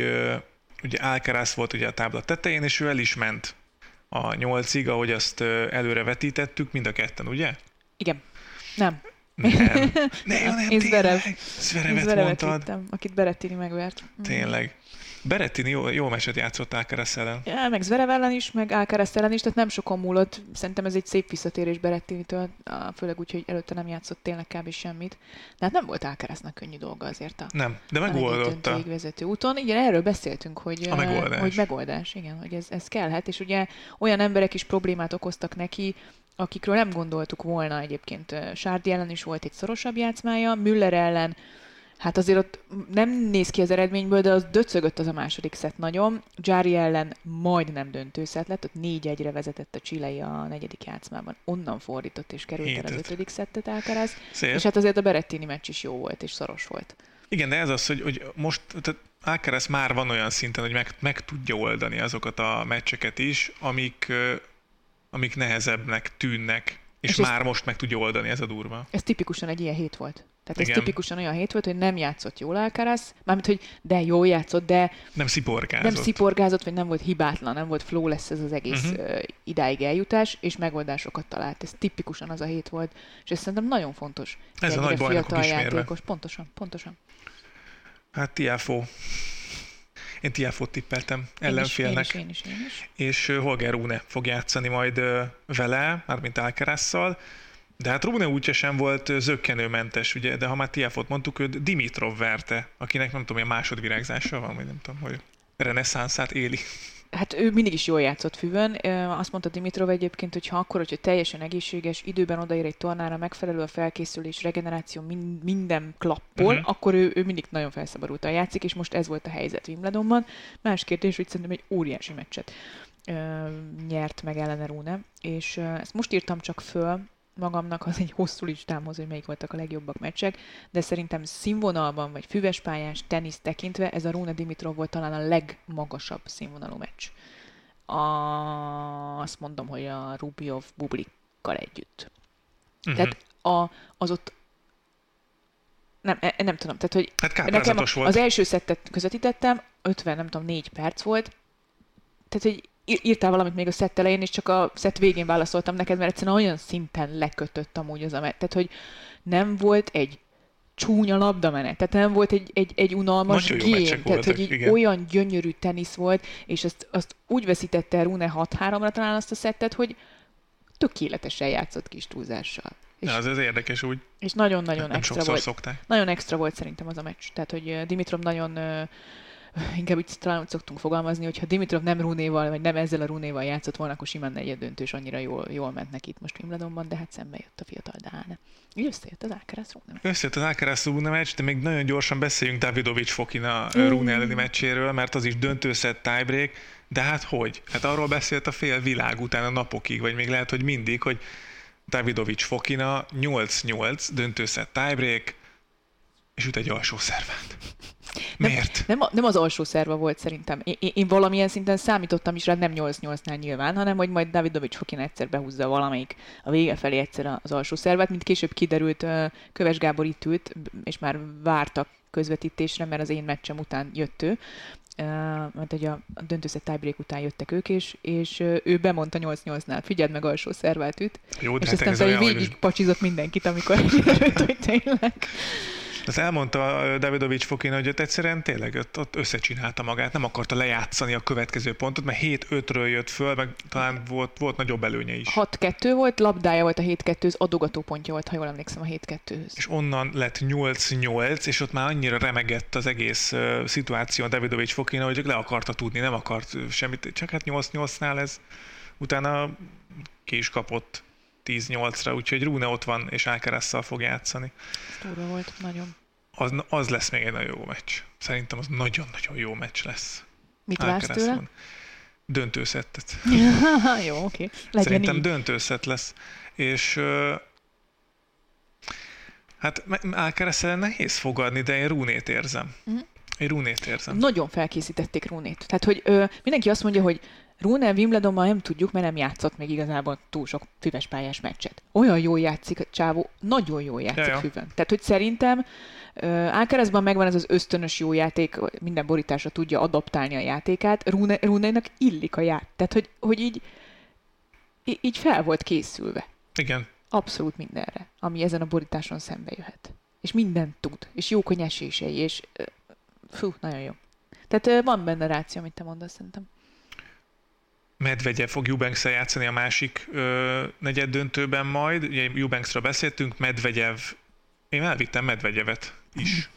ugye Alcaraz volt ugye a tábla tetején, és ő el is ment a nyolcig, ahogy azt előre vetítettük, mind a ketten, ugye? Igen. Nem. Nem. Ne, ja, nem, Én Zverev. tényleg. Én Zverevet Zverevet mondtad. vittem, akit Berettini megvert. Mm. Tényleg. Berettini jó, jó meccset játszott Alcaraz ellen. Ja, meg Zverev ellen is, meg Alcaraz ellen is, tehát nem sokon múlott. Szerintem ez egy szép visszatérés Berettinitől, főleg úgy, hogy előtte nem játszott tényleg kb. semmit. De hát nem volt Alcaraznak könnyű dolga azért a Nem, de a megoldotta. döntőig vezető úton. Igen, erről beszéltünk, hogy, A megoldás. hogy megoldás, igen, hogy ez, ez kellhet, és ugye olyan emberek is problémát okoztak neki, akikről nem gondoltuk volna egyébként. Sárdi ellen is volt egy szorosabb játszmája, Müller ellen Hát azért ott nem néz ki az eredményből, de az döcögött az a második szett nagyon. Jari ellen majdnem döntőszett lett, ott 4-1-re vezetett a Csilei a negyedik játszmában. Onnan fordított és került el az Hétet. ötödik szettet Alcaraz. Szép. És hát azért a Berettini meccs is jó volt, és szoros volt. Igen, de ez az, hogy, hogy most tehát Alcaraz már van olyan szinten, hogy meg, meg tudja oldani azokat a meccseket is, amik, amik nehezebbnek tűnnek, és, És már most meg tudja oldani, ez a durva. Ez tipikusan egy ilyen hét volt. Tehát ez Igen. tipikusan olyan hét volt, hogy nem játszott jól Alcaraz, mármint, hogy de jól játszott, de Nem sziporkázott. nem sziporgázott, vagy nem volt hibátlan, nem volt flawless ez az egész uh-huh. idáig eljutás, és megoldásokat talált. Ez tipikusan az a hét volt, és ez szerintem nagyon fontos. Ez a nagy fiatal ismérve. játékos. Pontosan, pontosan. Hát Tiafó. Én Tiafót tippeltem Én is, ellenfélnek. Én is, én is, én is. és Holger Rune fog játszani majd vele, mármint Alcarazzal. De hát Rune úgyse sem volt zöggenőmentes, ugye, de ha már Tiafot mondtuk, őt Dimitrov verte, akinek nem tudom, milyen másodvirágzása van, vagy nem tudom, hogy reneszánszát éli. Hát ő mindig is jól játszott füvön. Azt mondta Dimitrov egyébként, hogy ha akkor, hogyha teljesen egészséges, időben odaér egy tornára, megfelelő a felkészülés, regeneráció, min- minden klappol, Mhm. uh-huh. akkor ő, ő mindig nagyon felszabadultan játszik, és most ez volt a helyzet Wimbledonban. Más kérdés, hogy szerintem egy óriási meccset ö, nyert meg ellene Rune, és ö, ezt most írtam csak föl, magamnak az egy hosszú listámhoz, hogy melyik voltak a legjobbak meccsek, de szerintem színvonalban, vagy füvespályás tenisz tekintve ez a Rune Dimitrov volt talán a legmagasabb színvonalú meccs. A, azt mondom, hogy a Rubiov Bublikkal együtt. Uh-huh. Tehát a, az ott nem, e- nem tudom, tehát hogy Hát nekem volt. az első szettet közvetítettem, 50, nem tudom, 4 perc volt, tehát hogy írtál valamit még a szett elején, és csak a szett végén válaszoltam neked, mert egyszerűen olyan szinten lekötött amúgy az a met. Tehát, hogy nem volt egy csúnya labdamenet, tehát nem volt egy, egy, egy unalmas Nagyon tehát voltak, hogy igen. olyan gyönyörű tenisz volt, és azt, azt úgy veszítette Rune 6-3-ra talán azt a szettet, hogy tökéletesen játszott kis túlzással. És, Ja, az, az érdekes úgy, és nagyon-nagyon extra volt. szokták. Nagyon extra volt szerintem az a meccs. Tehát, hogy ö, Dimitrov nagyon ö, inkább úgy talán úgy szoktunk fogalmazni, hogy ha Dimitrov nem Runéval, vagy nem ezzel a Runéval játszott volna, akkor simán negyed döntős annyira jól, jól ment neki itt most Wimbledonban, de hát szembe jött a fiatal Dáne. Így összejött az Alcaraz Rune. Összejött az Alcaraz Rune meccs, de még nagyon gyorsan beszéljünk Davidovics Fokina Mm. Rune elleni meccséről, mert az is döntőszett tiebreak, de hát hogy? Hát arról beszélt a fél világ utána napokig, vagy még lehet, hogy mindig, hogy Davidovics Fokina 8-8 döntőszett tiebreak, és üt egy alsó szervát. Miért? Nem, a- nem az alsó szerva volt szerintem. Én, én, valamilyen szinten számítottam is rá, nem 8-8-nál nyilván, hanem hogy majd Davidovics Fokin egyszer behúzza valamelyik a vége felé egyszer az alsó szervet, mint később kiderült, Köves Gábor itt ült, és már vártak közvetítésre, mert az én meccsem után jött ő, mert ugye a döntőszett tiebreak után jöttek ők is, és ő bemondta 8-8-nál, figyeld meg alsó szervát üt, Jó, de és hát aztán végig pacsizott mindenkit, amikor kiderült, hogy tényleg. Azt elmondta ö, Davidovics Fokina, hogy ott egyszerűen tényleg ott, ott összecsinálta magát, nem akarta lejátszani a következő pontot, mert 7-5-ről jött föl, meg talán volt, volt nagyobb előnye is. 6-2 volt, labdája volt a 7-2, az adogató pontja volt, ha jól emlékszem, a 7-2-höz. És onnan lett 8-8, és ott már annyira remegett az egész uh, szituáció a Davidovics Fokina, hogy le akarta tudni, nem akart semmit, csak hát 8-8-nál ez utána ki is kapott 10-8-ra, úgyhogy Rune ott van, és Alcarazzal fog játszani. Ez durva volt, nagyon. Az, az lesz még egy nagyon jó meccs. Szerintem az nagyon-nagyon jó meccs lesz. Mit vársz tőle? Döntőszettet. Jó, oké. Legyen Szerintem így. döntőszett lesz. És hát ellen nehéz fogadni, de én Runét érzem. Mhm. Én Runét érzem. Nagyon felkészítették Runét. Tehát, hogy ö, mindenki azt mondja, hogy Rune Wimbledonban nem tudjuk, mert nem játszott még igazából túl sok füves pályás meccset. Olyan jól játszik csávó, nagyon jól játszik Ja, ja. füven. Tehát, hogy szerintem Alcarazban megvan ez az ösztönös jó játék, minden borításra tudja adaptálni a játékát, Rune, Rune-nak illik a játék. Tehát, hogy, hogy így, így fel volt készülve. Igen. Abszolút mindenre, ami ezen a borításon szembe jöhet. És mindent tud. És jók a nyesései, és fú, nagyon jó. Tehát van benne ráció, amit te mondasz, szerintem. Medvegyev fog eubanks játszani a másik ö, negyed döntőben majd. Ugye Eubanksra beszéltünk, Medvegyev, én elvittem Medvegyevet is.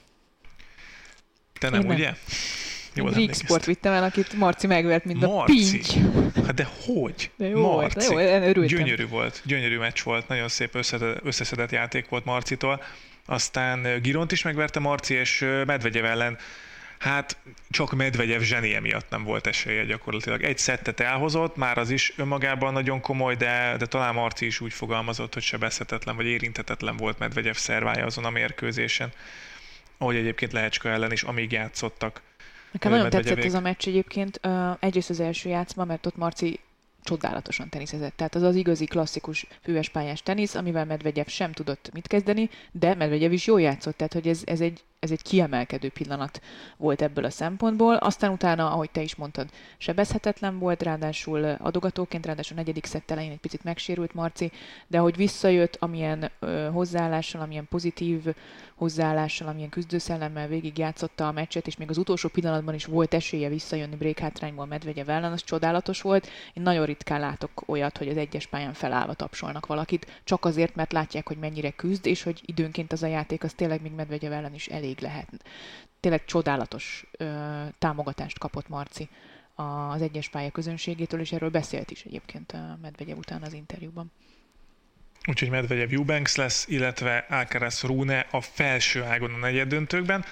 Te nem, Én nem. ugye? Jól emlékeztem. Sport vittem el, akit Marci megvert, mint Marci? a pinty. Hát de hogy? De jó volt, de jó, örültem. Gyönyörű volt, gyönyörű meccs volt, nagyon szép összedett, összeszedett játék volt Marcitól. Aztán Giront is megverte Marci, és Medvegyev ellen Hát csak Medvegyev zsenie miatt nem volt esélye gyakorlatilag. Egy szettet elhozott, már az is önmagában nagyon komoly, de, de talán Marci is úgy fogalmazott, hogy sebezhetetlen vagy érintetetlen volt Medvegyev szervája azon a mérkőzésen. Ahogy egyébként Lehecska ellen is, amíg játszottak. Nekem nagyon tetszett ez a meccs egyébként. Egyrészt az első játszma, mert ott Marci csodálatosan teniszezett. Tehát az az igazi klasszikus füves pályás tenisz, amivel Medvegyev sem tudott mit kezdeni, de Medvegyev is jól játszott, tehát hogy ez, ez, egy, ez egy kiemelkedő pillanat volt ebből a szempontból. Aztán utána, ahogy te is mondtad, sebezhetetlen volt, ráadásul adogatóként, ráadásul negyedik szett elején egy picit megsérült Marci, de hogy visszajött, amilyen ö, hozzáállással, amilyen pozitív hozzáállással, amilyen küzdőszellemmel végig játszotta a meccset, és még az utolsó pillanatban is volt esélye visszajönni break hátrányból Medvegyev ellen, az csodálatos volt. Én nagyon ritkán látok olyat, hogy az egyes pályán felállva tapsolnak valakit, csak azért, mert látják, hogy mennyire küzd, és hogy időnként az a játék az tényleg még Medvegyev ellen is elég lehet. Tényleg csodálatos ö, támogatást kapott Marci az egyes pálya közönségétől, és erről beszélt is egyébként a Medvegyev után az interjúban. Úgyhogy Medvegyev Eubanks lesz, illetve Alcaraz Rune a felső ágon a negyeddöntőkben.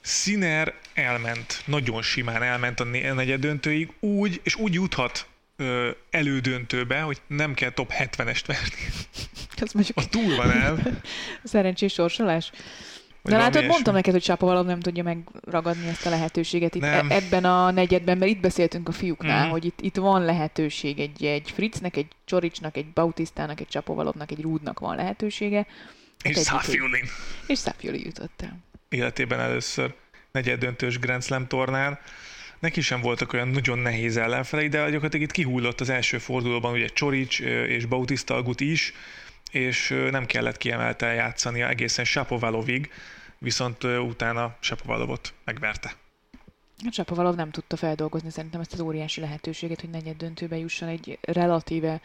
Sinner elment, nagyon simán elment a negyeddöntőig, úgy, és úgy juthat ö, elődöntőbe, hogy nem kell top 70-est verni. Ez mondjuk A túl van el. szerencsés sorsolás. Vagy valami látod, mondtam neked, hogy Sápovalov nem tudja megragadni ezt a lehetőséget itt Nem. e- ebben a negyedben, mert itt beszéltünk a fiúknál, Mhm. hogy itt, itt van lehetőség egy, egy Fritznek, egy Csoricsnak, egy Bautisztának, egy Csapovalovnak, egy Rúdnak van lehetősége, És Safiulin És Safiuli jutott el. életében először negyed döntős Grand Slam tornán. Neki sem voltak olyan nagyon nehéz ellenfelei, de gyakorlatilag itt kihullott az első fordulóban ugye Csorics és Bautista Agut is, és nem kellett kiemelten játszania egészen Sapovalovig, viszont utána Sapovalovot megverte. Csapavalov nem tudta feldolgozni szerintem ezt az óriási lehetőséget, hogy negyed döntőbe jusson egy relatíve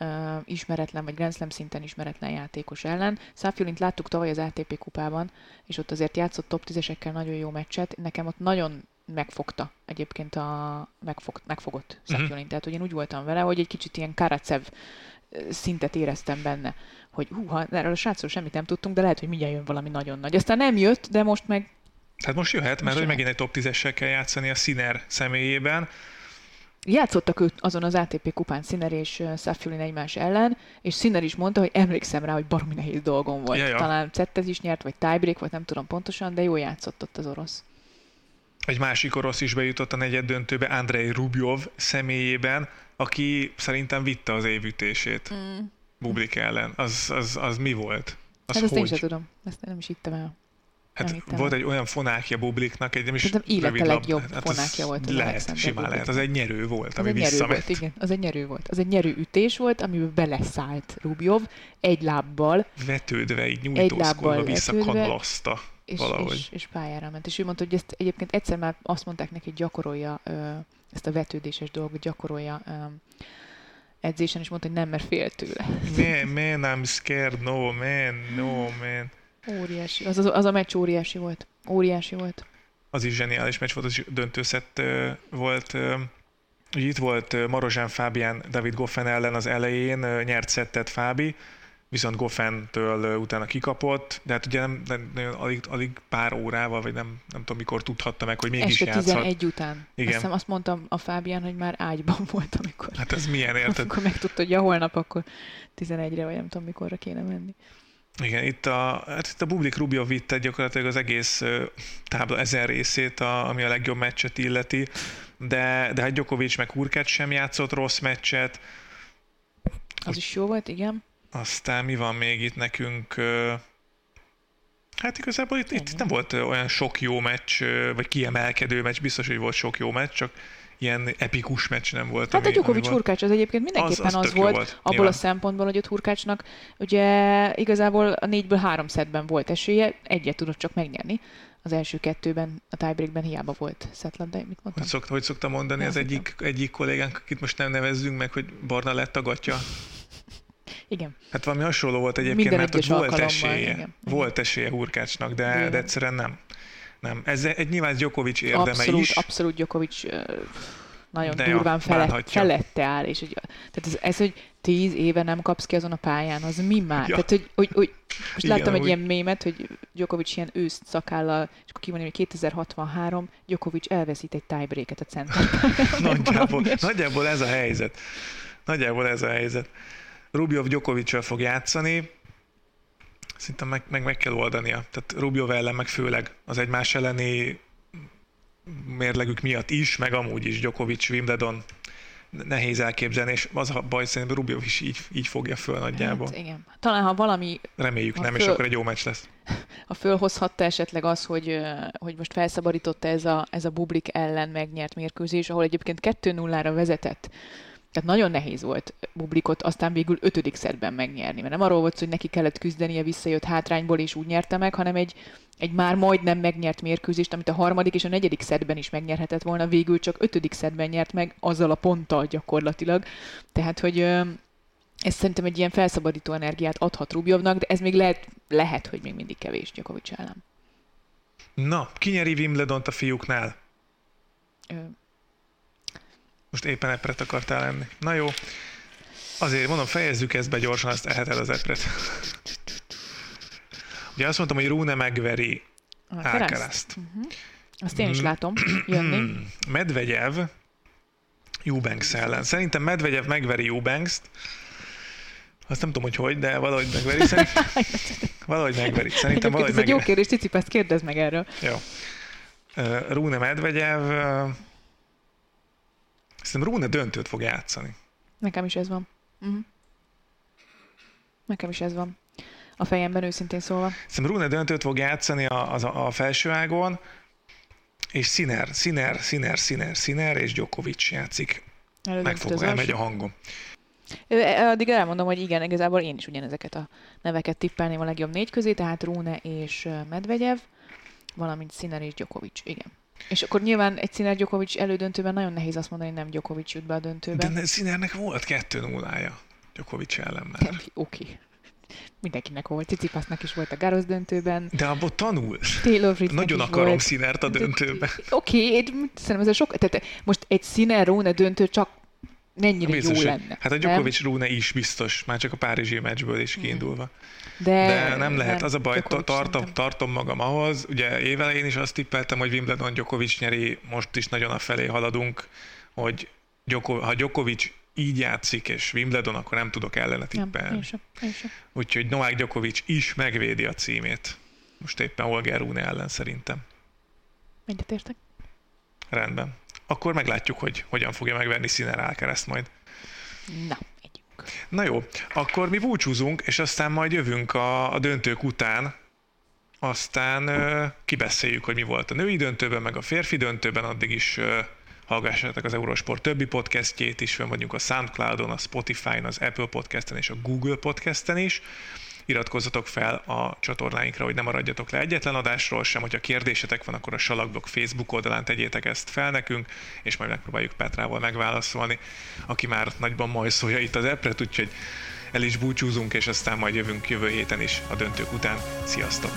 uh, ismeretlen, vagy Grand Slam szinten ismeretlen játékos ellen. Száfiolint láttuk tavaly az ATP kupában, és ott azért játszott top 10-esekkel nagyon jó meccset. Nekem ott nagyon megfogta egyébként a megfog, megfogott Száfiolint. Uh-huh. Tehát, hogy én úgy voltam vele, hogy egy kicsit ilyen Karacev szintet éreztem benne, hogy húha, erről a srácról semmit nem tudtunk, de lehet, hogy mindjárt jön valami nagyon nagy. Aztán nem jött, de most meg Tehát most jöhet, mert Most hogy megint egy top 10-essel kell játszani a Sinner személyében. Játszottak őt azon az ATP kupán Sinner és Safiulin egymás ellen, és Sinner is mondta, hogy emlékszem rá, hogy baromi nehéz dolgom volt. Ja, ja. Talán settez is nyert, vagy tiebreak, vagy nem tudom pontosan, de jól játszott ott az orosz. Egy másik orosz is bejutott a negyed döntőbe, Andrei Rubjov személyében, aki szerintem vitte az évütését Mm. Bublik ellen. Az, az, az mi volt? Az Hát ezt én hogy? sem tudom, ezt nem is hittem el. Hát nem hittem volt el. egy olyan fonákja Bubliknak, egy nem is Szerintem élete legjobb az fonákja volt az Lehet, Alexander simán lehet. Az egy nyerő volt, Az ami egy nyerő volt, igen, az egy nyerő volt. Az egy nyerő ütés volt, amiben beleszállt Rubjov egy lábbal, Vetődve, így nyújtózkodva vetődve, visszakanlaszta és, valahogy. és, és pályára ment. És ő mondta, hogy ezt egyébként egyszer már azt mondták neki, hogy gyakorolja ezt a vetődéses dolgot, gyakorolja edzésen, és mondta, hogy nem, mert fél tőle. Man, man, I'm scared, no, man, no, man. Óriási. Az, az, az a meccs óriási volt. Óriási volt. Az is zseniális meccs volt, az is döntőszett volt. itt volt Marozsán Fábián David Goffin ellen az elején, nyert szettet Fábi, viszont Goffentől utána kikapott, de hát ugye nem, nem, nagyon alig, alig pár órával, vagy nem, nem tudom mikor tudhatta meg, hogy mégis Este játszhat. 11 után. Igen. Azt hiszem azt mondtam a Fábián, hogy már ágyban volt, amikor, Hát ez milyen érted? amikor megtudta, hogy ja, holnap akkor 11-re, vagy nem tudom mikorra kéne menni. Igen, itt a, hát itt a Bublik Rubio vitte gyakorlatilag az egész tábla ezen részét, a, ami a legjobb meccset illeti, de, de hát Djokovic meg Hurkacz sem játszott rossz meccset, Az is jó volt, igen. Aztán mi van még itt nekünk? Hát igazából itt, itt nem volt olyan sok jó meccs, vagy kiemelkedő meccs, biztos, hogy volt sok jó meccs, csak ilyen epikus meccs nem volt. Hát a ami- ami volt. Hurkács az egyébként mindenképpen az, az az, volt, volt, abból nyilván. a szempontból, hogy ott Hurkácsnak ugye igazából a négyből három szedben volt esélye, egyet tudott csak megnyerni. Az első kettőben, a tiebreakben hiába volt szetlabda, mit mondtam? Hogy, szokt, hogy szokta mondani az Azt egyik, egyik kollégánk, akit most nem nevezzünk meg, hogy Barna lett a gatya? Igen. Hát valami hasonló volt egyébként, Minden mert ott volt esélye. igen. Volt esélye Hurkácsnak, de, Igen. de egyszerűen nem. Nem. Ez egy nyilván Djokovic érdeme Abszolút, is. abszolút Djokovic nagyon De durván felett, felette áll, és hogy, tehát ez, ez, hogy tíz éve nem kapsz ki azon a pályán, az mi már? Ja. Tehát, hogy, hogy, hogy most Igen, láttam egy amúgy. ilyen mémet, hogy Djokovic ilyen őszt szakállal, és akkor kimondja, hogy 2063, Djokovic elveszít egy tiebreaket a center Nagyjából, nagyjából ez a helyzet. Nagyjából ez a helyzet. Rubjov Djokovic fog játszani, szerintem meg, meg, meg kell oldania. Tehát Rubjov ellen meg főleg az egymás elleni mérlegük miatt is, meg amúgy is Djokovic, Wimbledon nehéz elképzelni, és az a baj, szerintem Rubjov is így, így fogja föl nagyjából. Hát, igen. Talán ha valami, Reméljük ha nem, és föl- akkor egy jó meccs lesz. ha fölhozhatta esetleg az, hogy, hogy most felszabadította ez a, ez a Bublik ellen megnyert mérkőzés, ahol egyébként 2-0-ra vezetett. Tehát nagyon nehéz volt Bublikot aztán végül ötödik szedben megnyerni, mert nem arról volt hogy neki kellett küzdenie, visszajött hátrányból és úgy nyerte meg, hanem egy, egy már majdnem megnyert mérkőzést, amit a harmadik és a negyedik szedben is megnyerhetett volna, végül csak ötödik szedben nyert meg, azzal a ponttal gyakorlatilag. Tehát, hogy ez szerintem egy ilyen felszabadító energiát adhat Rubjovnak, de ez még lehet, lehet hogy még mindig kevés Djokovic ellen. Na, ki nyeri Wimbledont a fiúknál? Ö, Most éppen epret akartál lenni. Na jó. Azért mondom, fejezzük ezt be gyorsan, azt eheted az epret. Ugye azt mondtam, hogy Rune megveri Alcaraz? Alcarazt. Azt én is Mm. látom jönni. Medvegyev Eubanks ellen. Szerintem Medvegyev megveri Eubanks-t. Azt nem tudom, hogy hogy, de valahogy megveri. Szerintem, valahogy megveri. Szerintem valahogy ez egy jó megveri. kérdés, Cicipász, kérdezz meg erről. Jó. Rune Medvegyev Szerintem Rune döntőt fog játszani. Nekem is ez van. Uh-huh. Nekem is ez van. a fejemben őszintén szólva. Szerintem Rune döntőt fog játszani a, a, a felsőágon, és Sziner, Sziner, Sziner, Sziner, Sziner és Djokovic játszik. Meg fog, elmegy a hangom. Addig elmondom, hogy igen, igazából én is ugyanezeket a neveket tippelném a legjobb négy közé, tehát Rune és Medvegyev, valamint Sziner és Djokovic, igen. És akkor nyilván egy Sziner Djokovic elődöntőben nagyon nehéz azt mondani, hogy nem Djokovic jut be a döntőben. De Szinernek volt kettő nullája Djokovic ellen már. Oké. Okay. Mindenkinek volt, Cicipasznak is volt a Gárosz döntőben. De abból tanul. Taylor Nagyon akarom volt. Színert a döntőben. Oké, okay, szerintem ez sok... Tehát most egy Színer Róne döntő csak mennyire Biztos, jó lenne. Hát a Djokovic Rune is biztos, már csak a Párizsi meccsből is kiindulva. De, De nem lehet, nem, az a baj, tartom, tartom magam ahhoz. Ugye évelején is azt tippeltem, hogy Wimbledon Djokovic nyeri, most is nagyon a felé haladunk, hogy Djoko, ha Djokovic így játszik, és Wimbledon, akkor nem tudok ellene tippelni. Úgyhogy Novák Djokovic is megvédi a címét. Most éppen Holger Rune ellen szerintem. értek. Rendben akkor meglátjuk, hogy hogyan fogja megvenni Sinner Alcaraz majd. Na, együnk. Na jó, akkor mi búcsúzunk, és aztán majd jövünk a, a döntők után, aztán ö, kibeszéljük, hogy mi volt a női döntőben, meg a férfi döntőben, addig is ö, hallgassátok az Eurosport többi podcastjét is, fönn vagyunk a Soundcloudon, a Spotify-on, az Apple Podcasten és a Google Podcasten is iratkozzatok fel a csatornáinkra, hogy ne maradjatok le egyetlen adásról sem, hogyha kérdésetek van, akkor a Salakblog Facebook oldalán tegyétek ezt fel nekünk, és majd megpróbáljuk Petrával megválaszolni, aki már nagyban majszolja itt az epret, úgyhogy el is búcsúzunk, és aztán majd jövünk jövő héten is a döntők után. Sziasztok!